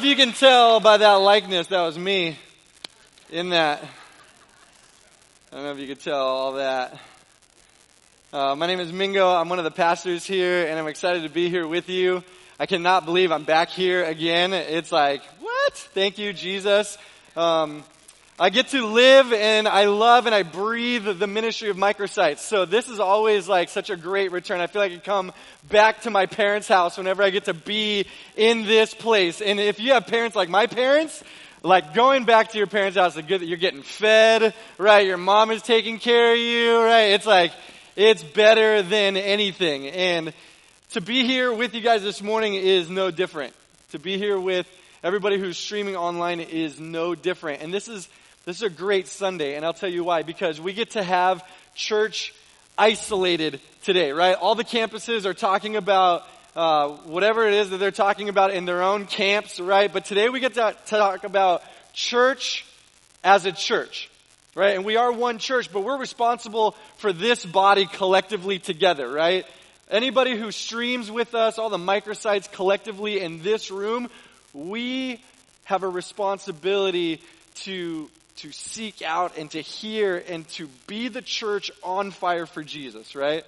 If you can tell by that likeness that was me in that. I don't know if you could tell all that. Uh, my name is Mingo. I'm one of the pastors here, and I'm excited to be here with you. I cannot believe I'm back here again. It's like, what? Thank you, Jesus. Um, I get to live and I love and I breathe the ministry of microsites. So this is always like such a great return. I feel like I come back to my parents' house whenever I get to be in this place. And if you have parents like my parents, like going back to your parents' house, the good that you're getting fed, right? Your mom is taking care of you, right? It's like, it's better than anything. And to be here with you guys this morning is no different. To be here with everybody who's streaming online is no different. And this is this is a great Sunday, and I'll tell you why. Because we get to have church isolated today, right? All the campuses are talking about uh, whatever it is that they're talking about in their own camps, right? But today we get to, talk about church as a church, right? And we are one church, but we're responsible for this body collectively together, right? Anybody who streams with us, all the microsites collectively in this room, we have a responsibility to to seek out and to hear and to be the church on fire for Jesus, right?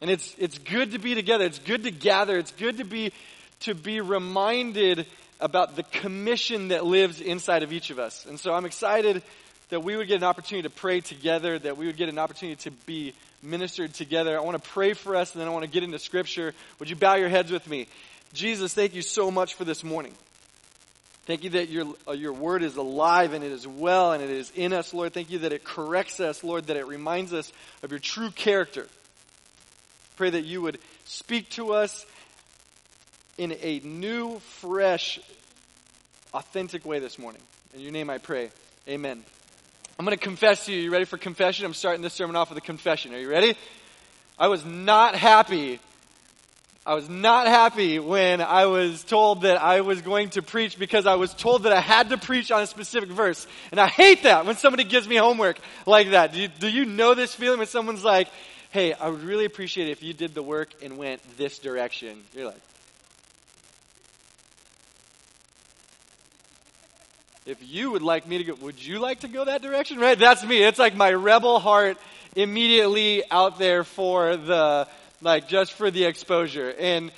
And it's, it's good to be together. It's good to gather. It's good to be, to be reminded about the commission that lives inside of each of us. And so I'm excited that we would get an opportunity to pray together, that we would get an opportunity to be ministered together. I want to pray for us and then I want to get into scripture. Would you bow your heads with me? Jesus, thank you so much for this morning. Thank you that your, uh, your word is alive and it is well and it is in us, Lord. Thank you that it corrects us, Lord, that it reminds us of your true character. Pray that you would speak to us in a new, fresh, authentic way this morning. In your name I pray. Amen. I'm going to confess to you. You ready for confession? I'm starting this sermon off with a confession. Are you ready? I was not happy I was not happy when I was told that I was going to preach because I was told that I had to preach on a specific verse. And I hate that when somebody gives me homework like that. Do you, do you know this feeling when someone's like, hey, I would really appreciate it if you did the work and went this direction? You're like, if you would like me to go, would you like to go that direction? Right? That's me. It's like my rebel heart immediately out there for the like just for the exposure. And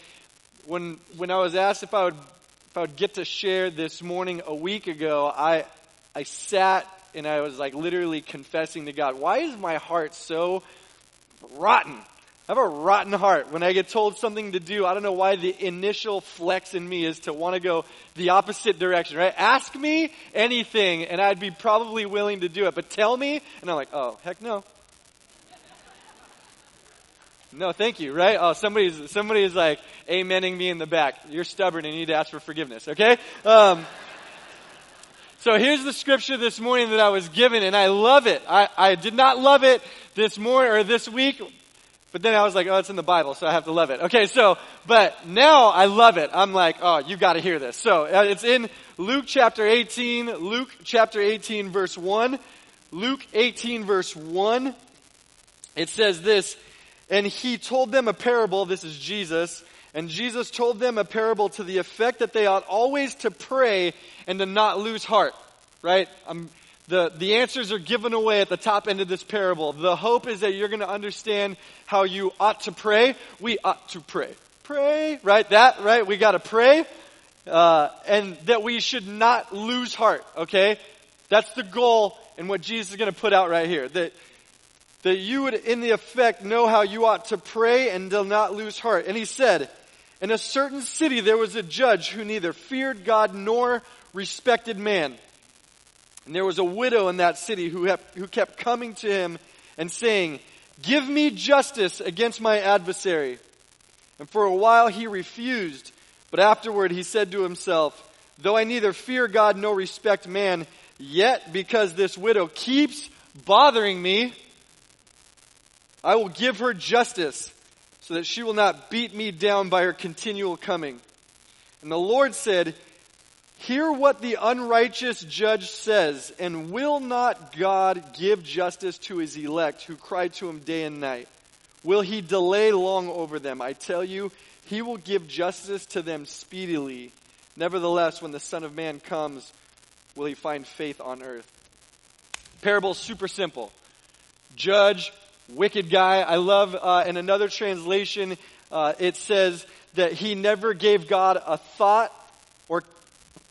when when I was asked if I would if I would get to share this morning a week ago, I I sat and I was like literally confessing to God, why is my heart so rotten? I have a rotten heart. When I get told something to do, I don't know why the initial flex in me is to want to go the opposite direction, right? Ask me anything and I'd be probably willing to do it, but tell me, and I'm like, oh, heck no. No, thank you, right? Oh, somebody's, somebody is like amening me in the back. You're stubborn and you need to ask for forgiveness, okay? Um, so here's the scripture this morning that I was given and I love it. I, I did not love it this morning or this week, but then I was like, oh, it's in the Bible, so I have to love it. Okay, so, but now I love it. I'm like, oh, you gotta hear this. So, uh, it's in Luke chapter 18, Luke chapter 18 verse 1. Luke 18 verse 1. It says this, and he told them a parable. This is Jesus. And Jesus told them a parable to the effect that they ought always to pray and to not lose heart. Right? Um, the, the answers are given away at the top end of this parable. The hope is that you're going to understand how you ought to pray. We ought to pray. Pray, right? That, right? We got to pray. Uh, and that we should not lose heart, okay? That's the goal and what Jesus is going to put out right here. That that you would in the effect know how you ought to pray and do not lose heart. And he said, in a certain city there was a judge who neither feared God nor respected man. And there was a widow in that city who, who kept coming to him and saying, Give me justice against my adversary. And for a while he refused, but afterward he said to himself, Though I neither fear God nor respect man, yet because this widow keeps bothering me, I will give her justice so that she will not beat me down by her continual coming. And the Lord said, Hear what the unrighteous judge says, and will not God give justice to his elect who cry to him day and night? Will he delay long over them? I tell you, he will give justice to them speedily. Nevertheless, when the Son of Man comes, will he find faith on earth? Parable super simple. Judge, wicked guy. I love uh, in another translation, uh, it says that he never gave God a thought or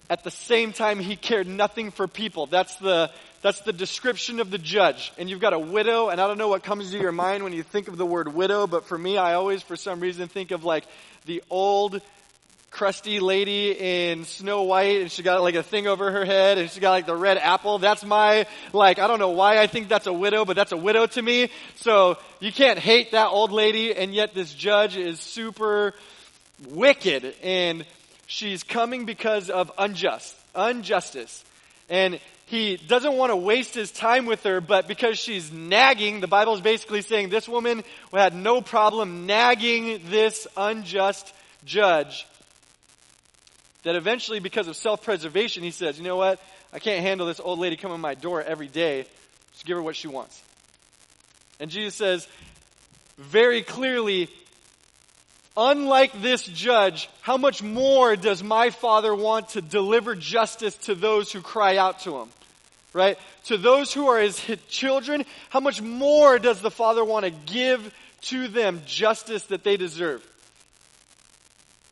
at the same time he cared nothing for people. That's the, that's the description of the judge. And you've got a widow, and I don't know what comes to your mind when you think of the word widow, but for me, I always, for some reason, think of like the old crusty lady in Snow White and she got like a thing over her head and she got like the red apple. That's my, like, I don't know why I think that's a widow, but that's a widow to me. So you can't hate that old lady and yet this judge is super wicked and she's coming because of unjust, injustice. And he doesn't want to waste his time with her, but because she's nagging, the Bible is basically saying this woman had no problem nagging this unjust judge that eventually, because of self preservation, he says, You know what? I can't handle this old lady coming to my door every day. Just give her what she wants. And Jesus says very clearly, unlike this judge, how much more does my Father want to deliver justice to those who cry out to him? Right? To those who are his children, how much more does the Father want to give to them justice that they deserve?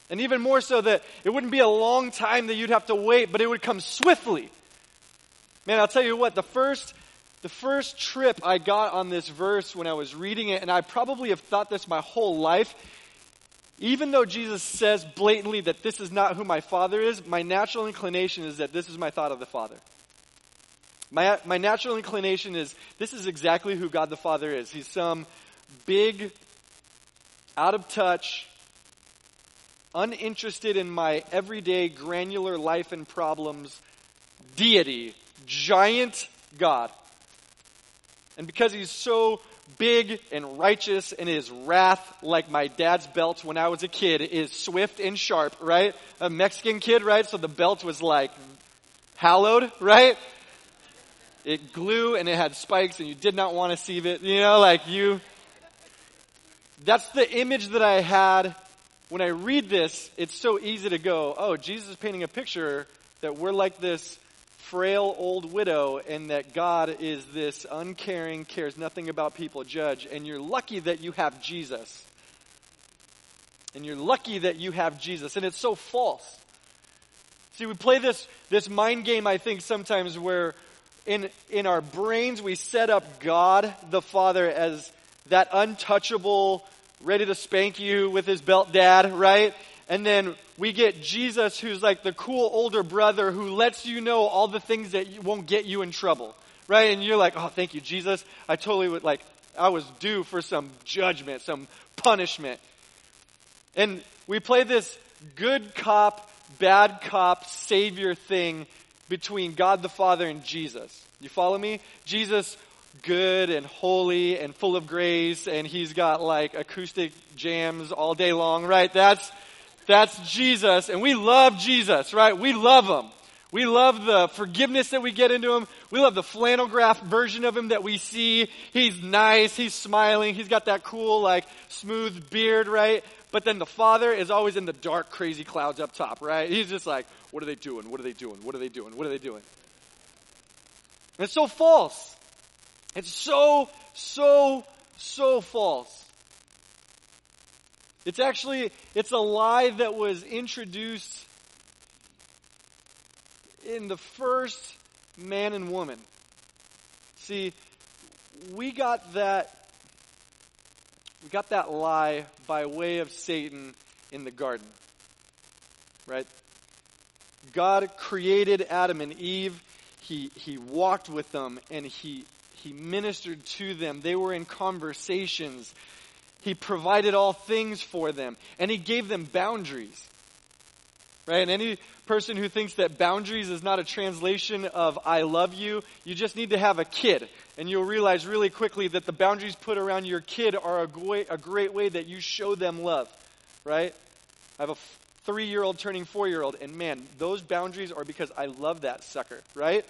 And even more so that it wouldn't be a long time that you'd have to wait, but it would come swiftly. Man, I'll tell you what, the first the first trip I got on this verse when I was reading it, and I probably have thought this my whole life, even though Jesus says blatantly that this is not who my Father is, my natural inclination is that this is my thought of the Father. My, my natural inclination is this is exactly who God the Father is. He's some big, out of touch, uninterested in my everyday granular life and problems deity, giant God. And because he's so big and righteous and his wrath, like my dad's belt when I was a kid, is swift and sharp, right? A Mexican kid, right? So the belt was like hallowed, right? It glue and it had spikes and you did not want to see it. You know, like you. That's the image that I had when I read this, it's so easy to go, oh, Jesus is painting a picture that we're like this frail old widow and that God is this uncaring, cares nothing about people judge. And you're lucky that you have Jesus. And you're lucky that you have Jesus. And it's so false. See, we play this, this mind game, I think, sometimes where in, in our brains we set up God the Father as that untouchable, ready to spank you with his belt dad, right? And then we get Jesus, who's like the cool older brother who lets you know all the things that won't get you in trouble, right? And you're like, oh, thank you, Jesus. I totally would like, I was due for some judgment, some punishment. And we play this good cop, bad cop, savior thing between God the Father and Jesus. You follow me? Jesus good and holy and full of grace and he's got like acoustic jams all day long, right? That's, that's Jesus and we love Jesus, right? We love him. We love the forgiveness that we get into him. We love the flannel graph version of him that we see. He's nice. He's smiling. He's got that cool, like, smooth beard, right? But then the father is always in the dark, crazy clouds up top, right? He's just like, what are they doing? What are they doing? What are they doing? What are they doing? And it's so false. It's so, so, so false. It's actually, it's a lie that was introduced in the first man and woman. See, we got that we got that lie by way of Satan in the garden. Right? God created Adam and Eve. He, he walked with them and he he ministered to them. They were in conversations. He provided all things for them. And He gave them boundaries. Right? And any person who thinks that boundaries is not a translation of I love you, you just need to have a kid. And you'll realize really quickly that the boundaries put around your kid are a, great, a great way that you show them love. Right? I have a three year old turning four year old, and man, those boundaries are because I love that sucker. Right?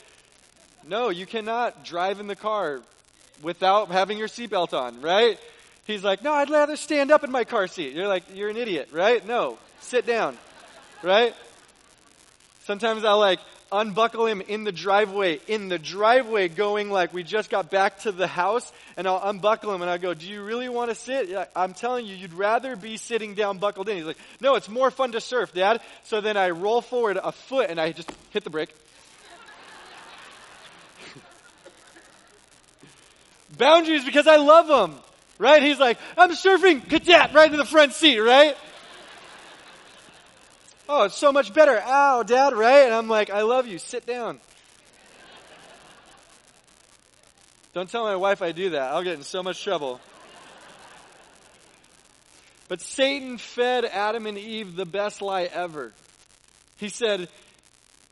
No, you cannot drive in the car without having your seatbelt on, right? He's like, no, I'd rather stand up in my car seat. You're like, you're an idiot, right? No, sit down, right? Sometimes I'll like unbuckle him in the driveway, in the driveway going like we just got back to the house and I'll unbuckle him and I go, do you really want to sit? I'm telling you, you'd rather be sitting down buckled in. He's like, no, it's more fun to surf, dad. So then I roll forward a foot and I just hit the brake. Boundaries because I love him, right? He's like, I'm surfing, cadet, right in the front seat, right? Oh, it's so much better. Ow, dad, right? And I'm like, I love you. Sit down. Don't tell my wife I do that. I'll get in so much trouble. But Satan fed Adam and Eve the best lie ever. He said,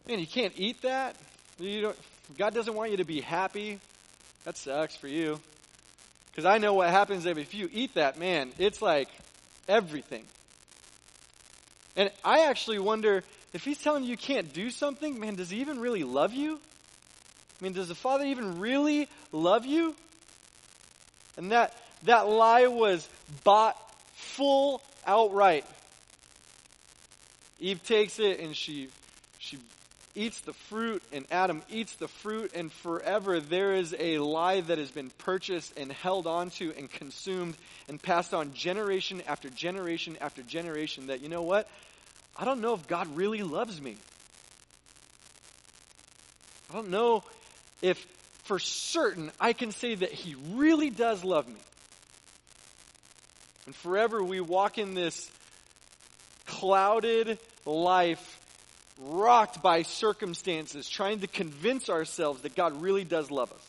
Man, you can't eat that? You don't, God doesn't want you to be happy. That sucks for you. Because I know what happens if you eat that, man, it's like everything. And I actually wonder if he's telling you you can't do something, man, does he even really love you? I mean, does the Father even really love you? And that, that lie was bought full outright. Eve takes it and she, she eats the fruit, and Adam eats the fruit, and forever there is a lie that has been purchased and held onto and consumed and passed on generation after generation after generation that, you know what? I don't know if God really loves me. I don't know if for certain I can say that He really does love me. And forever we walk in this clouded life, rocked by circumstances, trying to convince ourselves that God really does love us.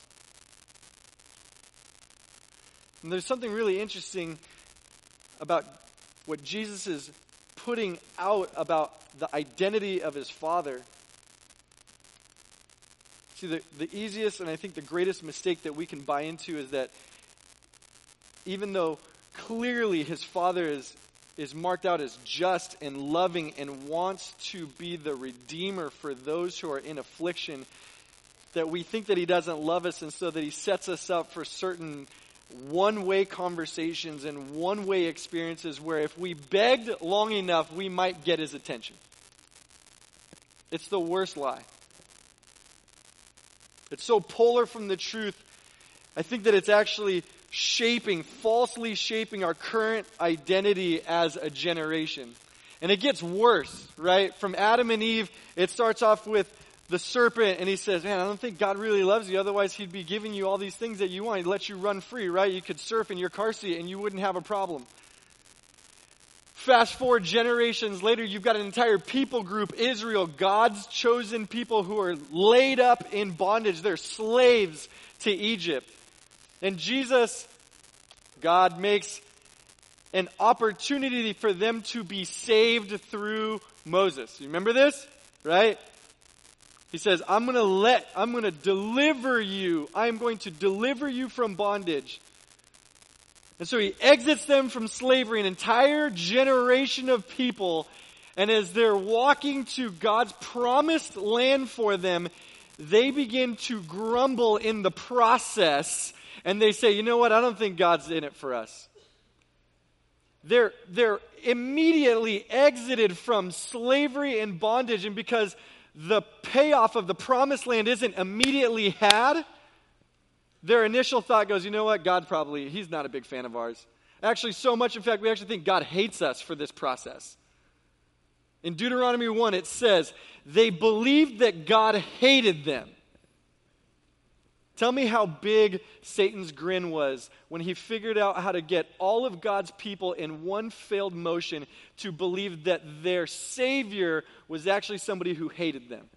And there's something really interesting about what Jesus is putting out about the identity of his father. See, the, the easiest and I think the greatest mistake that we can buy into is that even though clearly his father is, is marked out as just and loving and wants to be the redeemer for those who are in affliction, that we think that he doesn't love us and so that he sets us up for certain one way conversations and one way experiences where if we begged long enough, we might get his attention. It's the worst lie. It's so polar from the truth. I think that it's actually shaping, falsely shaping our current identity as a generation. And it gets worse, right? From Adam and Eve, it starts off with the serpent and he says, Man, I don't think God really loves you. Otherwise, he'd be giving you all these things that you want. He'd let you run free, right? You could surf in your car seat and you wouldn't have a problem. Fast forward generations later, you've got an entire people group, Israel, God's chosen people who are laid up in bondage. They're slaves to Egypt. And Jesus, God makes an opportunity for them to be saved through Moses. You remember this? Right? He says, I'm going to let, I'm going to deliver you. I'm going to deliver you from bondage. And so he exits them from slavery, an entire generation of people. And as they're walking to God's promised land for them, they begin to grumble in the process. And they say, you know what? I don't think God's in it for us. They're, they're immediately exited from slavery and bondage. And because the payoff of the promised land isn't immediately had, their initial thought goes, you know what? God probably, he's not a big fan of ours. Actually, so much, in fact, we actually think God hates us for this process. In Deuteronomy 1, it says, they believed that God hated them. Tell me how big Satan's grin was when he figured out how to get all of God's people in one failed motion to believe that their Savior was actually somebody who hated them.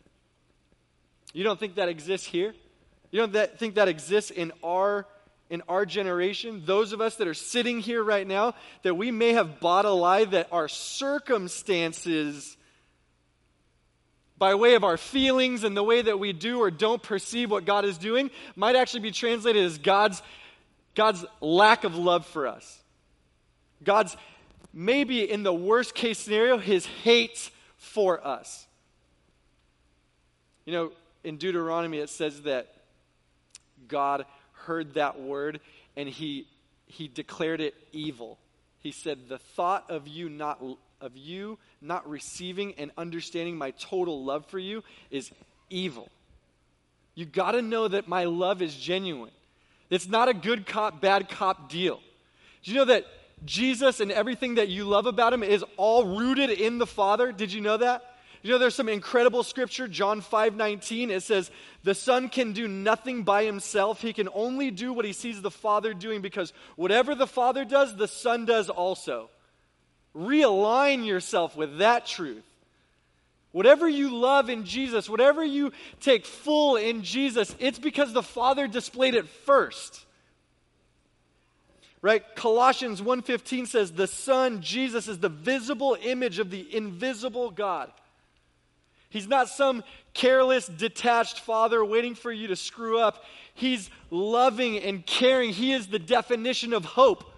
You don't think that exists here? You don't think that exists in our in our generation, those of us that are sitting here right now, that we may have bought a lie that our circumstances by way of our feelings and the way that we do or don't perceive what God is doing might actually be translated as God's, God's lack of love for us. God's, maybe in the worst case scenario, his hate for us. You know, in Deuteronomy it says that God heard that word and he, he declared it evil. He said, The thought of you not of you not receiving and understanding my total love for you is evil. You got to know that my love is genuine. It's not a good cop, bad cop deal. Do you know that Jesus and everything that you love about him is all rooted in the Father? Did you know that? You know, there's some incredible scripture, John 5 19. It says, The Son can do nothing by himself. He can only do what he sees the Father doing because whatever the Father does, the Son does also. Realign yourself with that truth. Whatever you love in Jesus, whatever you take full in Jesus, it's because the Father displayed it first. Right? Colossians 1:15 says the Son Jesus is the visible image of the invisible God. He's not some careless, detached father waiting for you to screw up. He's loving and caring. He is the definition of hope.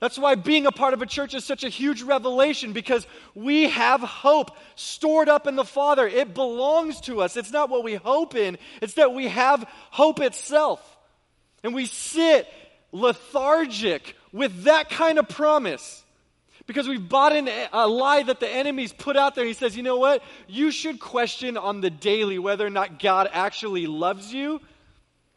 That's why being a part of a church is such a huge revelation because we have hope stored up in the Father. It belongs to us. It's not what we hope in, it's that we have hope itself. And we sit lethargic with that kind of promise because we've bought in a lie that the enemy's put out there. He says, you know what? You should question on the daily whether or not God actually loves you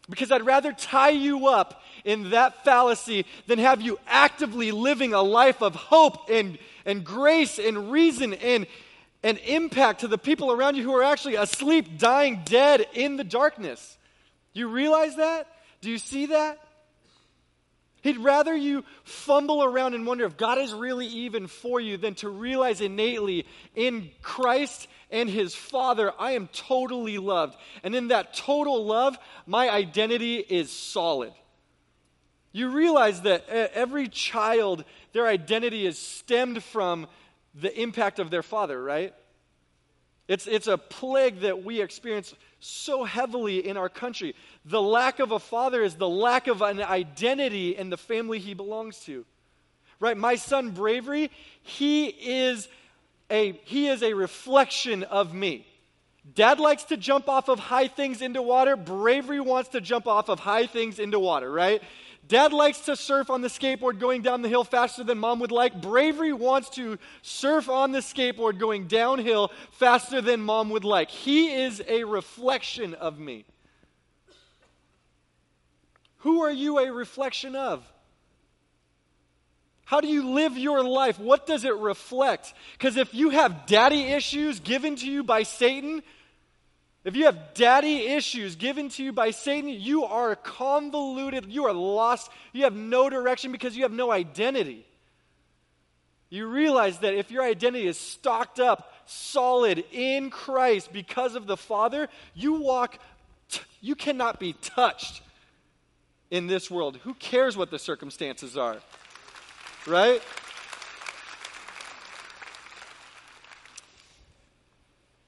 because I'd rather tie you up in that fallacy than have you actively living a life of hope and, and grace and reason and, and impact to the people around you who are actually asleep, dying, dead in the darkness. Do you realize that? Do you see that? He'd rather you fumble around and wonder if God is really even for you than to realize innately in Christ and His Father, I am totally loved. And in that total love, my identity is solid. You realize that every child, their identity is stemmed from the impact of their father, right? It's, it's a plague that we experience so heavily in our country. The lack of a father is the lack of an identity in the family he belongs to. Right? My son Bravery, he is a he is a reflection of me. Dad likes to jump off of high things into water. Bravery wants to jump off of high things into water, right? Dad likes to surf on the skateboard going down the hill faster than mom would like. Bravery wants to surf on the skateboard going downhill faster than mom would like. He is a reflection of me. Who are you a reflection of? How do you live your life? What does it reflect? Because if you have daddy issues given to you by Satan, if you have daddy issues given to you by Satan, you are convoluted, you are lost, you have no direction because you have no identity. You realize that if your identity is stocked up, solid in Christ because of the Father, you walk, t- you cannot be touched in this world. Who cares what the circumstances are? Right?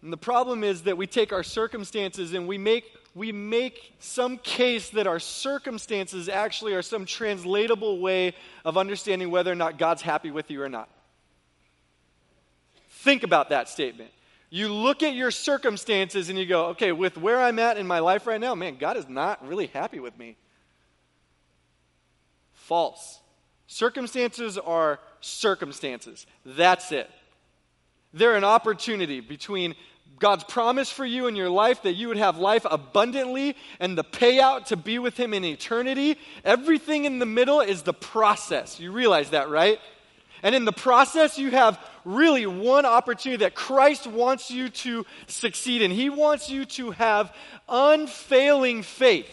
And the problem is that we take our circumstances and we make, we make some case that our circumstances actually are some translatable way of understanding whether or not God's happy with you or not. Think about that statement. You look at your circumstances and you go, okay, with where I'm at in my life right now, man, God is not really happy with me. False. Circumstances are circumstances. That's it. They're an opportunity between God's promise for you in your life that you would have life abundantly and the payout to be with Him in eternity, everything in the middle is the process. You realize that, right? And in the process, you have really one opportunity that Christ wants you to succeed in. He wants you to have unfailing faith,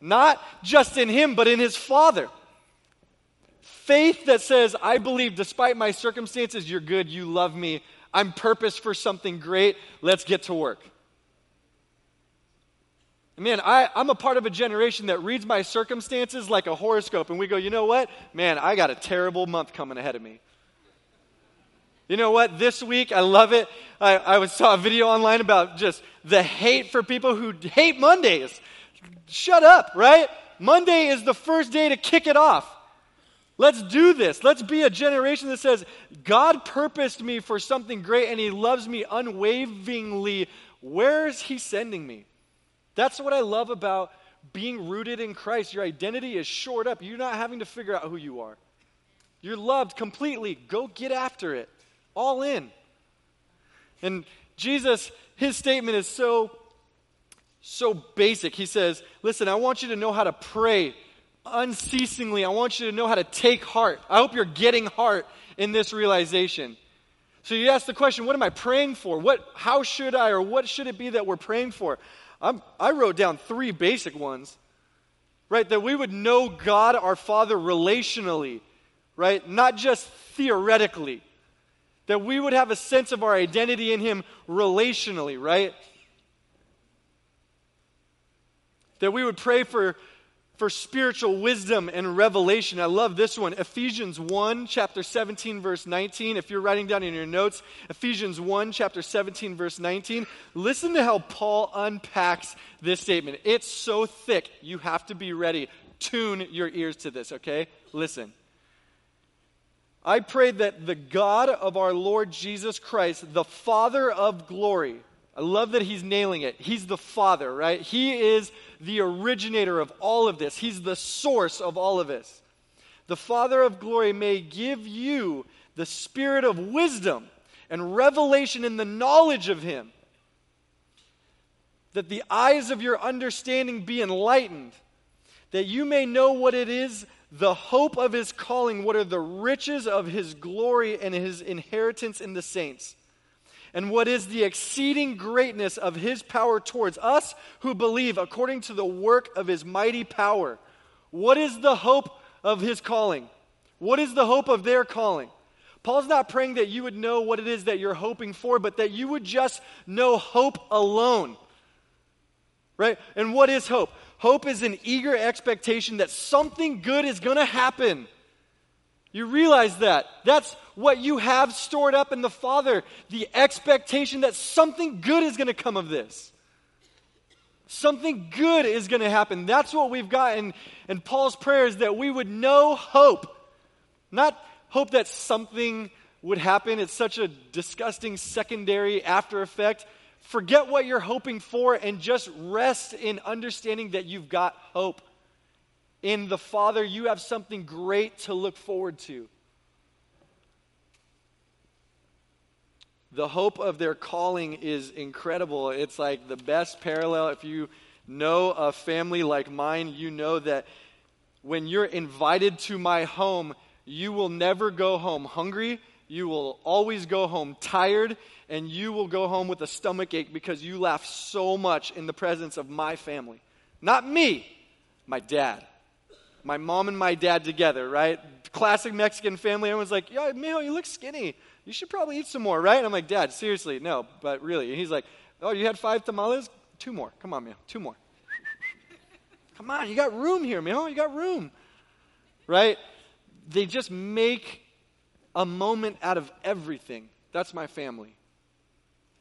not just in Him, but in His Father. Faith that says, I believe despite my circumstances, you're good, you love me, I'm purposed for something great. Let's get to work. Man, I, I'm a part of a generation that reads my circumstances like a horoscope, and we go, you know what? Man, I got a terrible month coming ahead of me. You know what? This week, I love it. I, I saw a video online about just the hate for people who hate Mondays. Shut up, right? Monday is the first day to kick it off. Let's do this. Let's be a generation that says, God purposed me for something great and He loves me unwaveringly. Where is He sending me? That's what I love about being rooted in Christ. Your identity is shored up. You're not having to figure out who you are. You're loved completely. Go get after it. all in. And Jesus, his statement is so, so basic. He says, Listen, I want you to know how to pray unceasingly. I want you to know how to take heart. I hope you're getting heart in this realization. So you ask the question, what am I praying for? What, how should I, or what should it be that we're praying for? I'm, I wrote down three basic ones, right? That we would know God, our Father, relationally, right? Not just theoretically. That we would have a sense of our identity in Him relationally, right? That we would pray for for spiritual wisdom and revelation. I love this one. Ephesians 1, chapter 17, verse 19. If you're writing down in your notes, Ephesians 1, chapter 17, verse 19. Listen to how Paul unpacks this statement. It's so thick, you have to be ready. Tune your ears to this, okay? Listen. I pray that the God of our Lord Jesus Christ, the Father of glory, I love that he's nailing it. He's the Father, right? He is the originator of all of this, He's the source of all of this. The Father of glory may give you the spirit of wisdom and revelation in the knowledge of Him, that the eyes of your understanding be enlightened, that you may know what it is the hope of his calling, what are the riches of his glory and his inheritance in the saints and what is the exceeding greatness of his power towards us who believe according to the work of his mighty power. What is the hope of his calling? What is the hope of their calling? Paul's not praying that you would know what it is that you're hoping for, but that you would just know hope alone. Right? And what is hope? Hope is an eager expectation that something good is going to happen. You realize that. That's what you have stored up in the Father the expectation that something good is going to come of this. Something good is going to happen. That's what we've got in, in Paul's prayers that we would know hope. Not hope that something would happen. It's such a disgusting secondary after effect. Forget what you're hoping for and just rest in understanding that you've got hope. In the Father, you have something great to look forward to. the hope of their calling is incredible. It's like the best parallel. If you know a family like mine, you know that when you're invited to my home, you will never go home hungry. You will always go home tired, and you will go home with a stomach ache because you laugh so much in the presence of my family. Not me, my dad. My mom and my dad together, right? Classic Mexican family. Everyone's like, yeah, Mijo, you look skinny you should probably eat some more, right? And I'm like, Dad, seriously, no, but really. And he's like, oh, you had five tamales? Two more. Come on, man, two more. Come on, you got room here, man. You got room. Right? They just make a moment out of everything. That's my family.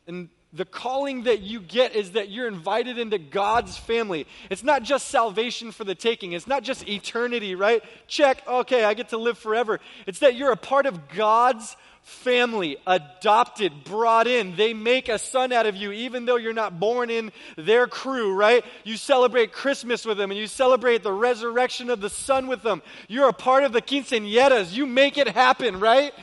And the calling that you get is that you're invited into God's family. It's not just salvation for the taking, it's not just eternity, right? Check, okay, I get to live forever. It's that you're a part of God's family, adopted, brought in. They make a son out of you, even though you're not born in their crew, right? You celebrate Christmas with them and you celebrate the resurrection of the son with them. You're a part of the quinceañeras. You make it happen, right?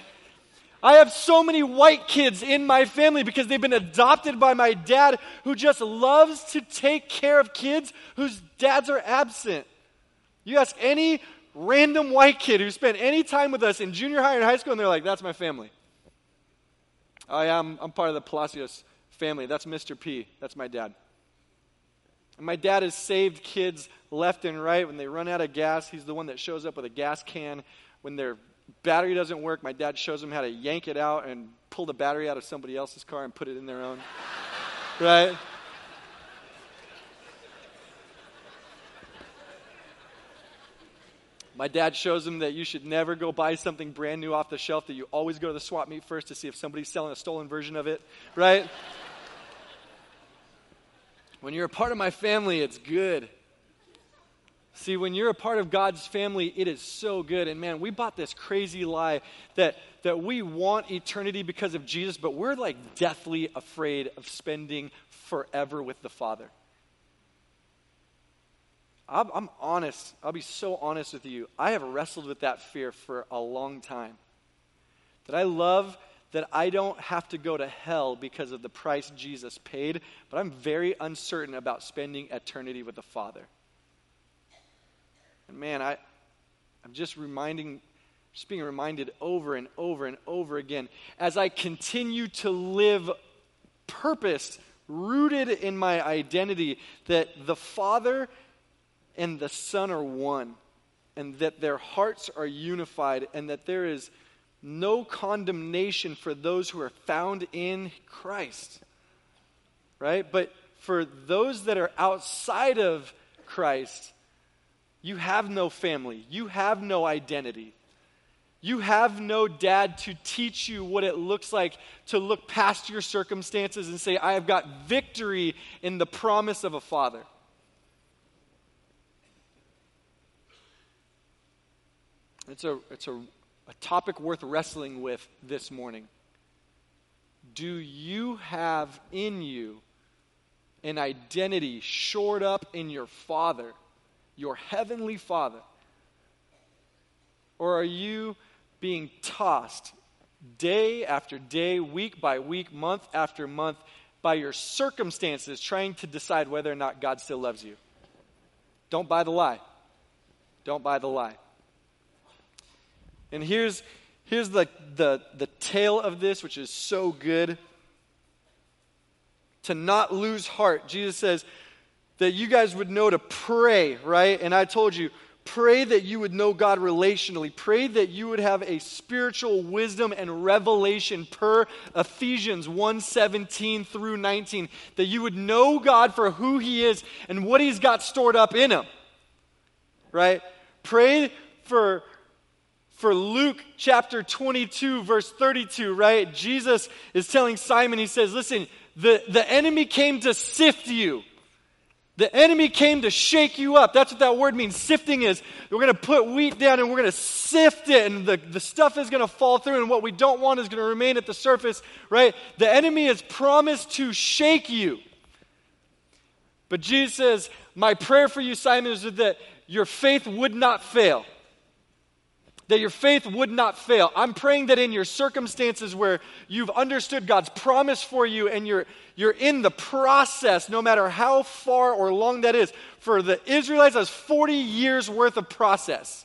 I have so many white kids in my family because they've been adopted by my dad who just loves to take care of kids whose dads are absent. You ask any random white kid who spent any time with us in junior high and high school, and they're like, that's my family. Oh, I am I'm part of the Palacios family. That's Mr. P. That's my dad. And my dad has saved kids left and right when they run out of gas. He's the one that shows up with a gas can when their battery doesn't work. My dad shows them how to yank it out and pull the battery out of somebody else's car and put it in their own. right? My dad shows him that you should never go buy something brand new off the shelf, that you always go to the swap meet first to see if somebody's selling a stolen version of it, right? when you're a part of my family, it's good. See, when you're a part of God's family, it is so good. And man, we bought this crazy lie that, that we want eternity because of Jesus, but we're like deathly afraid of spending forever with the Father. I'm, I'm honest. I'll be so honest with you. I have wrestled with that fear for a long time. That I love that I don't have to go to hell because of the price Jesus paid, but I'm very uncertain about spending eternity with the Father. Man, I, I'm just reminding, just being reminded over and over and over again as I continue to live purposed, rooted in my identity, that the Father and the Son are one, and that their hearts are unified, and that there is no condemnation for those who are found in Christ. Right? But for those that are outside of Christ, you have no family, you have no identity. You have no dad to teach you what it looks like to look past your circumstances and say, I have got victory in the promise of a father. It's a, it's a a topic worth wrestling with this morning. Do you have in you an identity shored up in your Father, your heavenly Father? Or are you being tossed day after day, week by week, month after month by your circumstances, trying to decide whether or not God still loves you? Don't buy the lie. Don't buy the lie. And here's, here's the, the, the tale of this, which is so good. To not lose heart. Jesus says that you guys would know to pray, right? And I told you, pray that you would know God relationally. Pray that you would have a spiritual wisdom and revelation per Ephesians 1:17 through 19 that you would know God for who he is and what he's got stored up in him. Right? Pray for for Luke chapter 22, verse 32, right? Jesus is telling Simon, he says, Listen, the, the enemy came to sift you. The enemy came to shake you up. That's what that word means. Sifting is we're going to put wheat down and we're going to sift it, and the, the stuff is going to fall through, and what we don't want is going to remain at the surface, right? The enemy has promised to shake you. But Jesus says, My prayer for you, Simon, is that your faith would not fail that your faith would not fail. I'm praying that in your circumstances where you've understood God's promise for you and you're, you're in the process, no matter how far or long that is. For the Israelites, that's 40 years worth of process.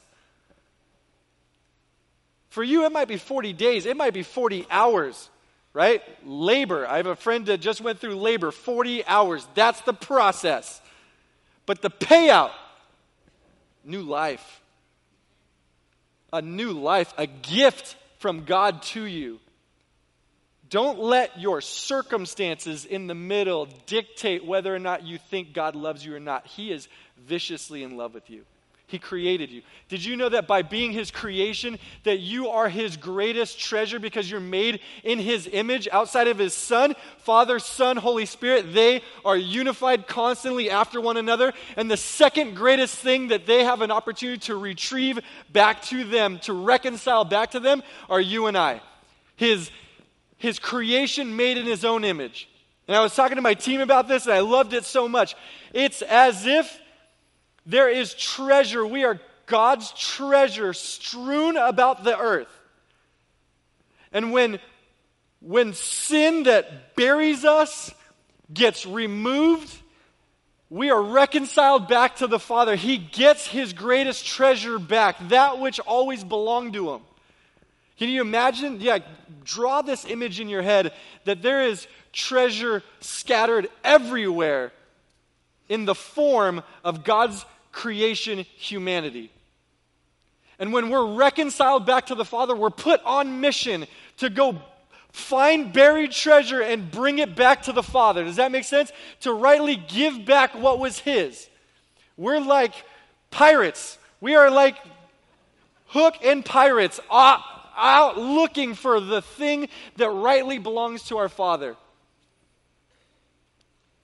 For you, it might be 40 days, it might be 40 hours, right? Labor. I have a friend that just went through labor 40 hours. That's the process. But the payout, new life a new life, a gift from God to you. Don't let your circumstances in the middle dictate whether or not you think God loves you or not. He is viciously in love with you. He created you. Did you know that by being His creation, that you are His greatest treasure because you're made in His image outside of His Son? Father, Son, Holy Spirit, they are unified constantly after one another. And the second greatest thing that they have an opportunity to retrieve back to them, to reconcile back to them, are you and I. His, his creation made in His own image. And I was talking to my team about this, and I loved it so much. It's as if there is treasure. We are God's treasure strewn about the earth. And when, when sin that buries us gets removed, we are reconciled back to the Father. He gets his greatest treasure back, that which always belonged to him. Can you imagine? Yeah, draw this image in your head that there is treasure scattered everywhere in the form of God's creation humanity. And when we're reconciled back to the Father, we're put on mission to go find buried treasure and bring it back to the Father. Does that make sense? To rightly give back what was His. We're like pirates. We are like hook and pirates out, out looking for the thing that rightly belongs to our Father.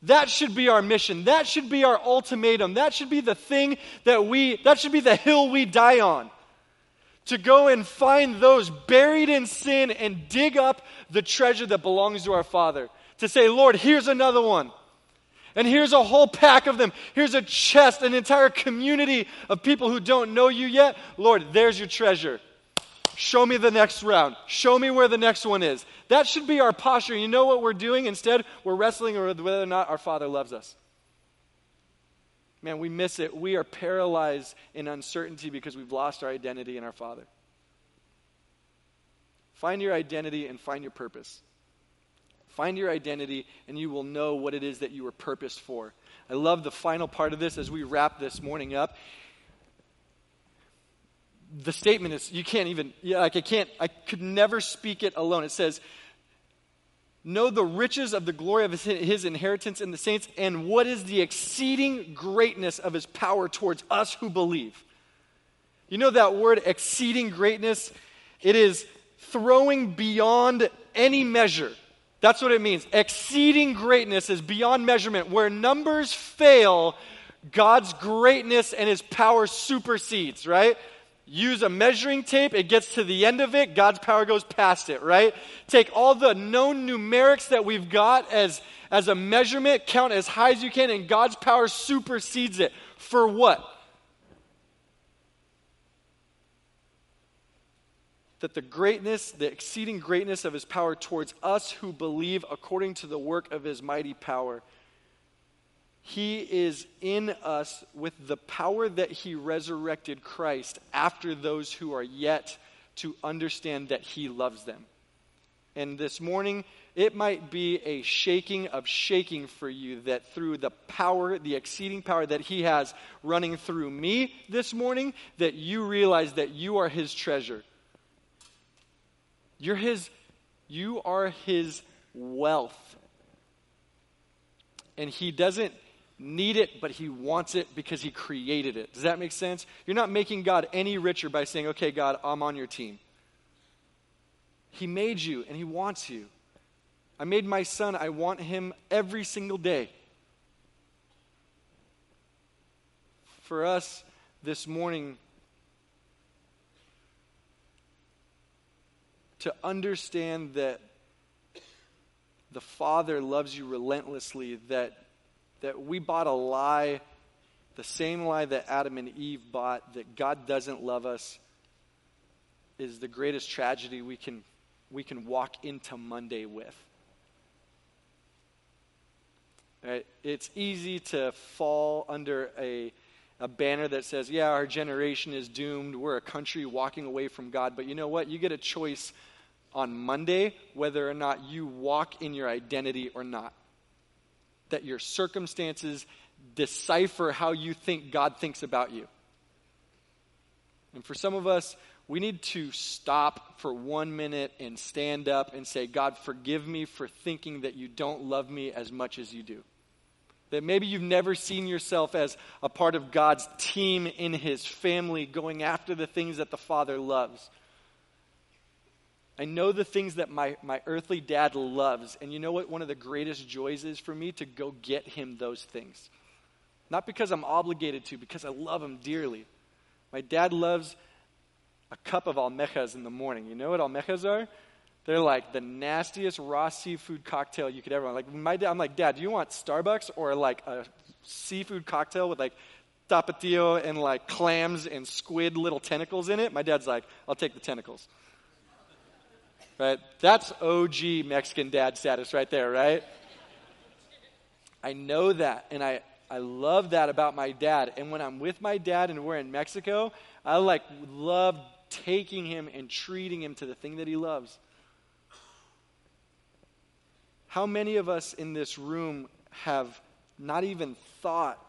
That should be our mission. That should be our ultimatum. That should be the thing that we, that should be the hill we die on. To go and find those buried in sin and dig up the treasure that belongs to our Father. To say, Lord, here's another one. And here's a whole pack of them. Here's a chest, an entire community of people who don't know you yet. Lord, there's your treasure. Show me the next round. Show me where the next one is. That should be our posture. You know what we're doing? Instead, we're wrestling with whether or not our Father loves us. Man, we miss it. We are paralyzed in uncertainty because we've lost our identity in our Father. Find your identity and find your purpose. Find your identity, and you will know what it is that you were purposed for. I love the final part of this as we wrap this morning up. The statement is, you can't even, yeah, like I can't, I could never speak it alone. It says, know the riches of the glory of his, his, inheritance in the saints, and what is the exceeding greatness of his power towards us who believe. You know that word exceeding greatness? It is throwing beyond any measure. That's what it means. Exceeding greatness is beyond measurement. Where numbers fail, God's greatness and his power supersedes, right? Use a measuring tape, it gets to the end of it, God's power goes past it, right? Take all the known numerics that we've got as, as a measurement, count as high as you can, and God's power supersedes it. For what? That the greatness, the exceeding greatness of his power towards us who believe according to the work of his mighty power he is in us with the power that He resurrected Christ after those who are yet to understand that He loves them. And this morning, it might be a shaking of shaking for you that through the power, the exceeding power that He has running through me this morning, that you realize that you are His treasure. You're His, you are His wealth. And He doesn't need it, but he wants it because he created it. Does that make sense? You're not making God any richer by saying, okay, God, I'm on your team. He made you and he wants you. I made my son, I want him every single day. For us this morning, to understand that the Father loves you relentlessly, that that we bought a lie, the same lie that Adam and Eve bought, that God doesn't love us, is the greatest tragedy we can, we can walk into Monday with. It's easy to fall under a, a banner that says, yeah, our generation is doomed. We're a country walking away from God. But you know what? You get a choice on Monday whether or not you walk in your identity or not that your circumstances decipher how you think God thinks about you. And for some of us, we need to stop for one minute and stand up and say, God, forgive me for thinking that you don't love me as much as you do. That maybe you've never seen yourself as a part of God's team in his family going after the things that the Father loves. I know the things that my, my earthly dad loves. And you know what one of the greatest joys is for me? To go get him those things. Not because I'm obligated to, because I love him dearly. My dad loves a cup of almejas in the morning. You know what almejas are? They're like the nastiest raw seafood cocktail you could ever want. Like my dad, I'm like, Dad, do you want Starbucks or like a seafood cocktail with like tapatio and like clams and squid little tentacles in it? My dad's like, I'll take the tentacles. Right? That's OG Mexican dad status right there, right? I know that, and I, I love that about my dad. And when I'm with my dad and we're in Mexico, I like love taking him and treating him to the thing that he loves. How many of us in this room have not even thought,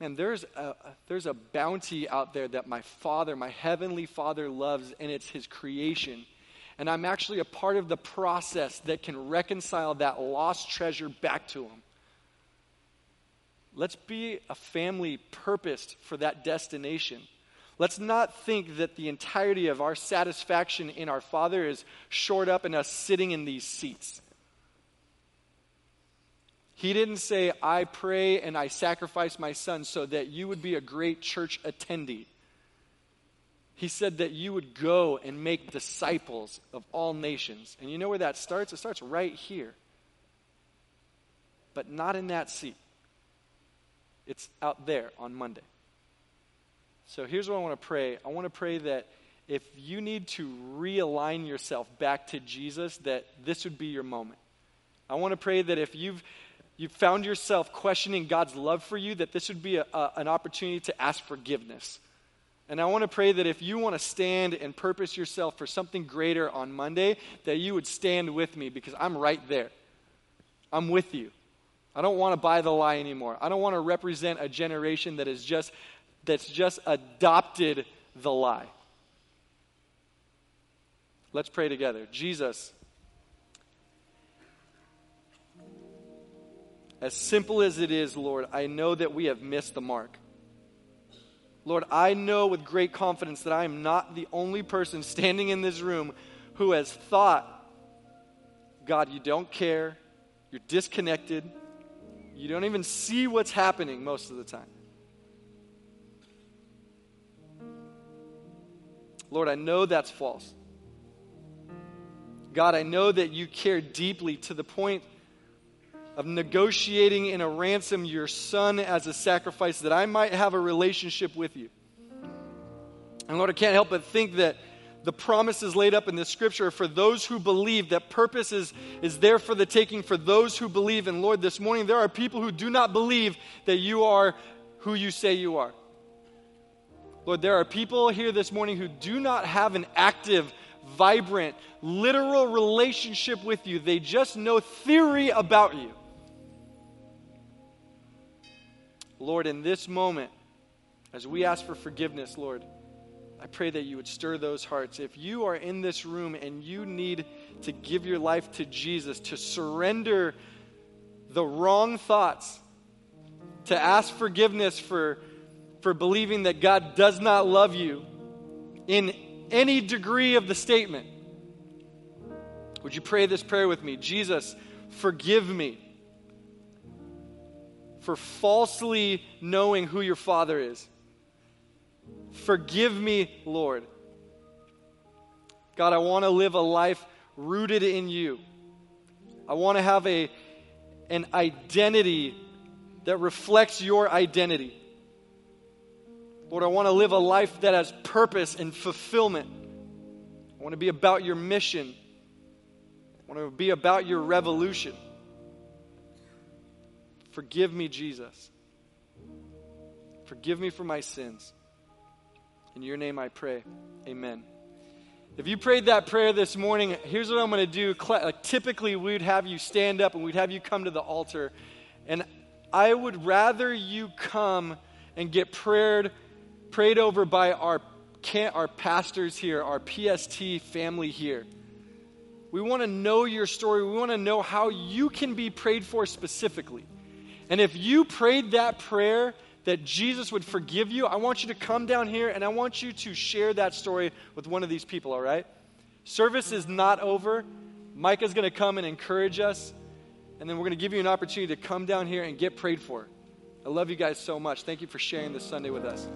man, there's a, there's a bounty out there that my Father, my Heavenly Father loves, and it's His creation and I'm actually a part of the process that can reconcile that lost treasure back to Him. Let's be a family purposed for that destination. Let's not think that the entirety of our satisfaction in our Father is shored up in us sitting in these seats. He didn't say, I pray and I sacrifice my son so that you would be a great church attendee. He said that you would go and make disciples of all nations. And you know where that starts? It starts right here. But not in that seat, it's out there on Monday. So here's what I want to pray I want to pray that if you need to realign yourself back to Jesus, that this would be your moment. I want to pray that if you've you've found yourself questioning God's love for you, that this would be a, a, an opportunity to ask forgiveness. And I want to pray that if you want to stand and purpose yourself for something greater on Monday, that you would stand with me because I'm right there. I'm with you. I don't want to buy the lie anymore. I don't want to represent a generation that is just that's just adopted the lie. Let's pray together. Jesus, as simple as it is, Lord, I know that we have missed the mark. Lord, I know with great confidence that I am not the only person standing in this room who has thought, God, you don't care, you're disconnected, you don't even see what's happening most of the time. Lord, I know that's false. God, I know that you care deeply to the point of negotiating in a ransom your son as a sacrifice that I might have a relationship with you. And Lord, I can't help but think that the promises laid up in the scripture for those who believe, that purpose is, is there for the taking for those who believe. And Lord, this morning there are people who do not believe that you are who you say you are. Lord, there are people here this morning who do not have an active, vibrant, literal relationship with you. They just know theory about you. Lord, in this moment, as we ask for forgiveness, Lord, I pray that you would stir those hearts. If you are in this room and you need to give your life to Jesus, to surrender the wrong thoughts, to ask forgiveness for, for believing that God does not love you in any degree of the statement, would you pray this prayer with me? Jesus, forgive me for falsely knowing who your Father is. Forgive me, Lord. God, I want to live a life rooted in you. I want to have a, an identity that reflects your identity. Lord, I want to live a life that has purpose and fulfillment. I want to be about your mission. I want to be about your revolution. Forgive me, Jesus. Forgive me for my sins. In your name I pray. Amen. If you prayed that prayer this morning, here's what I'm going to do. Typically, we'd have you stand up and we'd have you come to the altar. And I would rather you come and get prayed, prayed over by our, our pastors here, our PST family here. We want to know your story. We want to know how you can be prayed for specifically. And if you prayed that prayer that Jesus would forgive you, I want you to come down here and I want you to share that story with one of these people, all right? Service is not over. Micah's going to come and encourage us, and then we're going to give you an opportunity to come down here and get prayed for. I love you guys so much. Thank you for sharing this Sunday with us.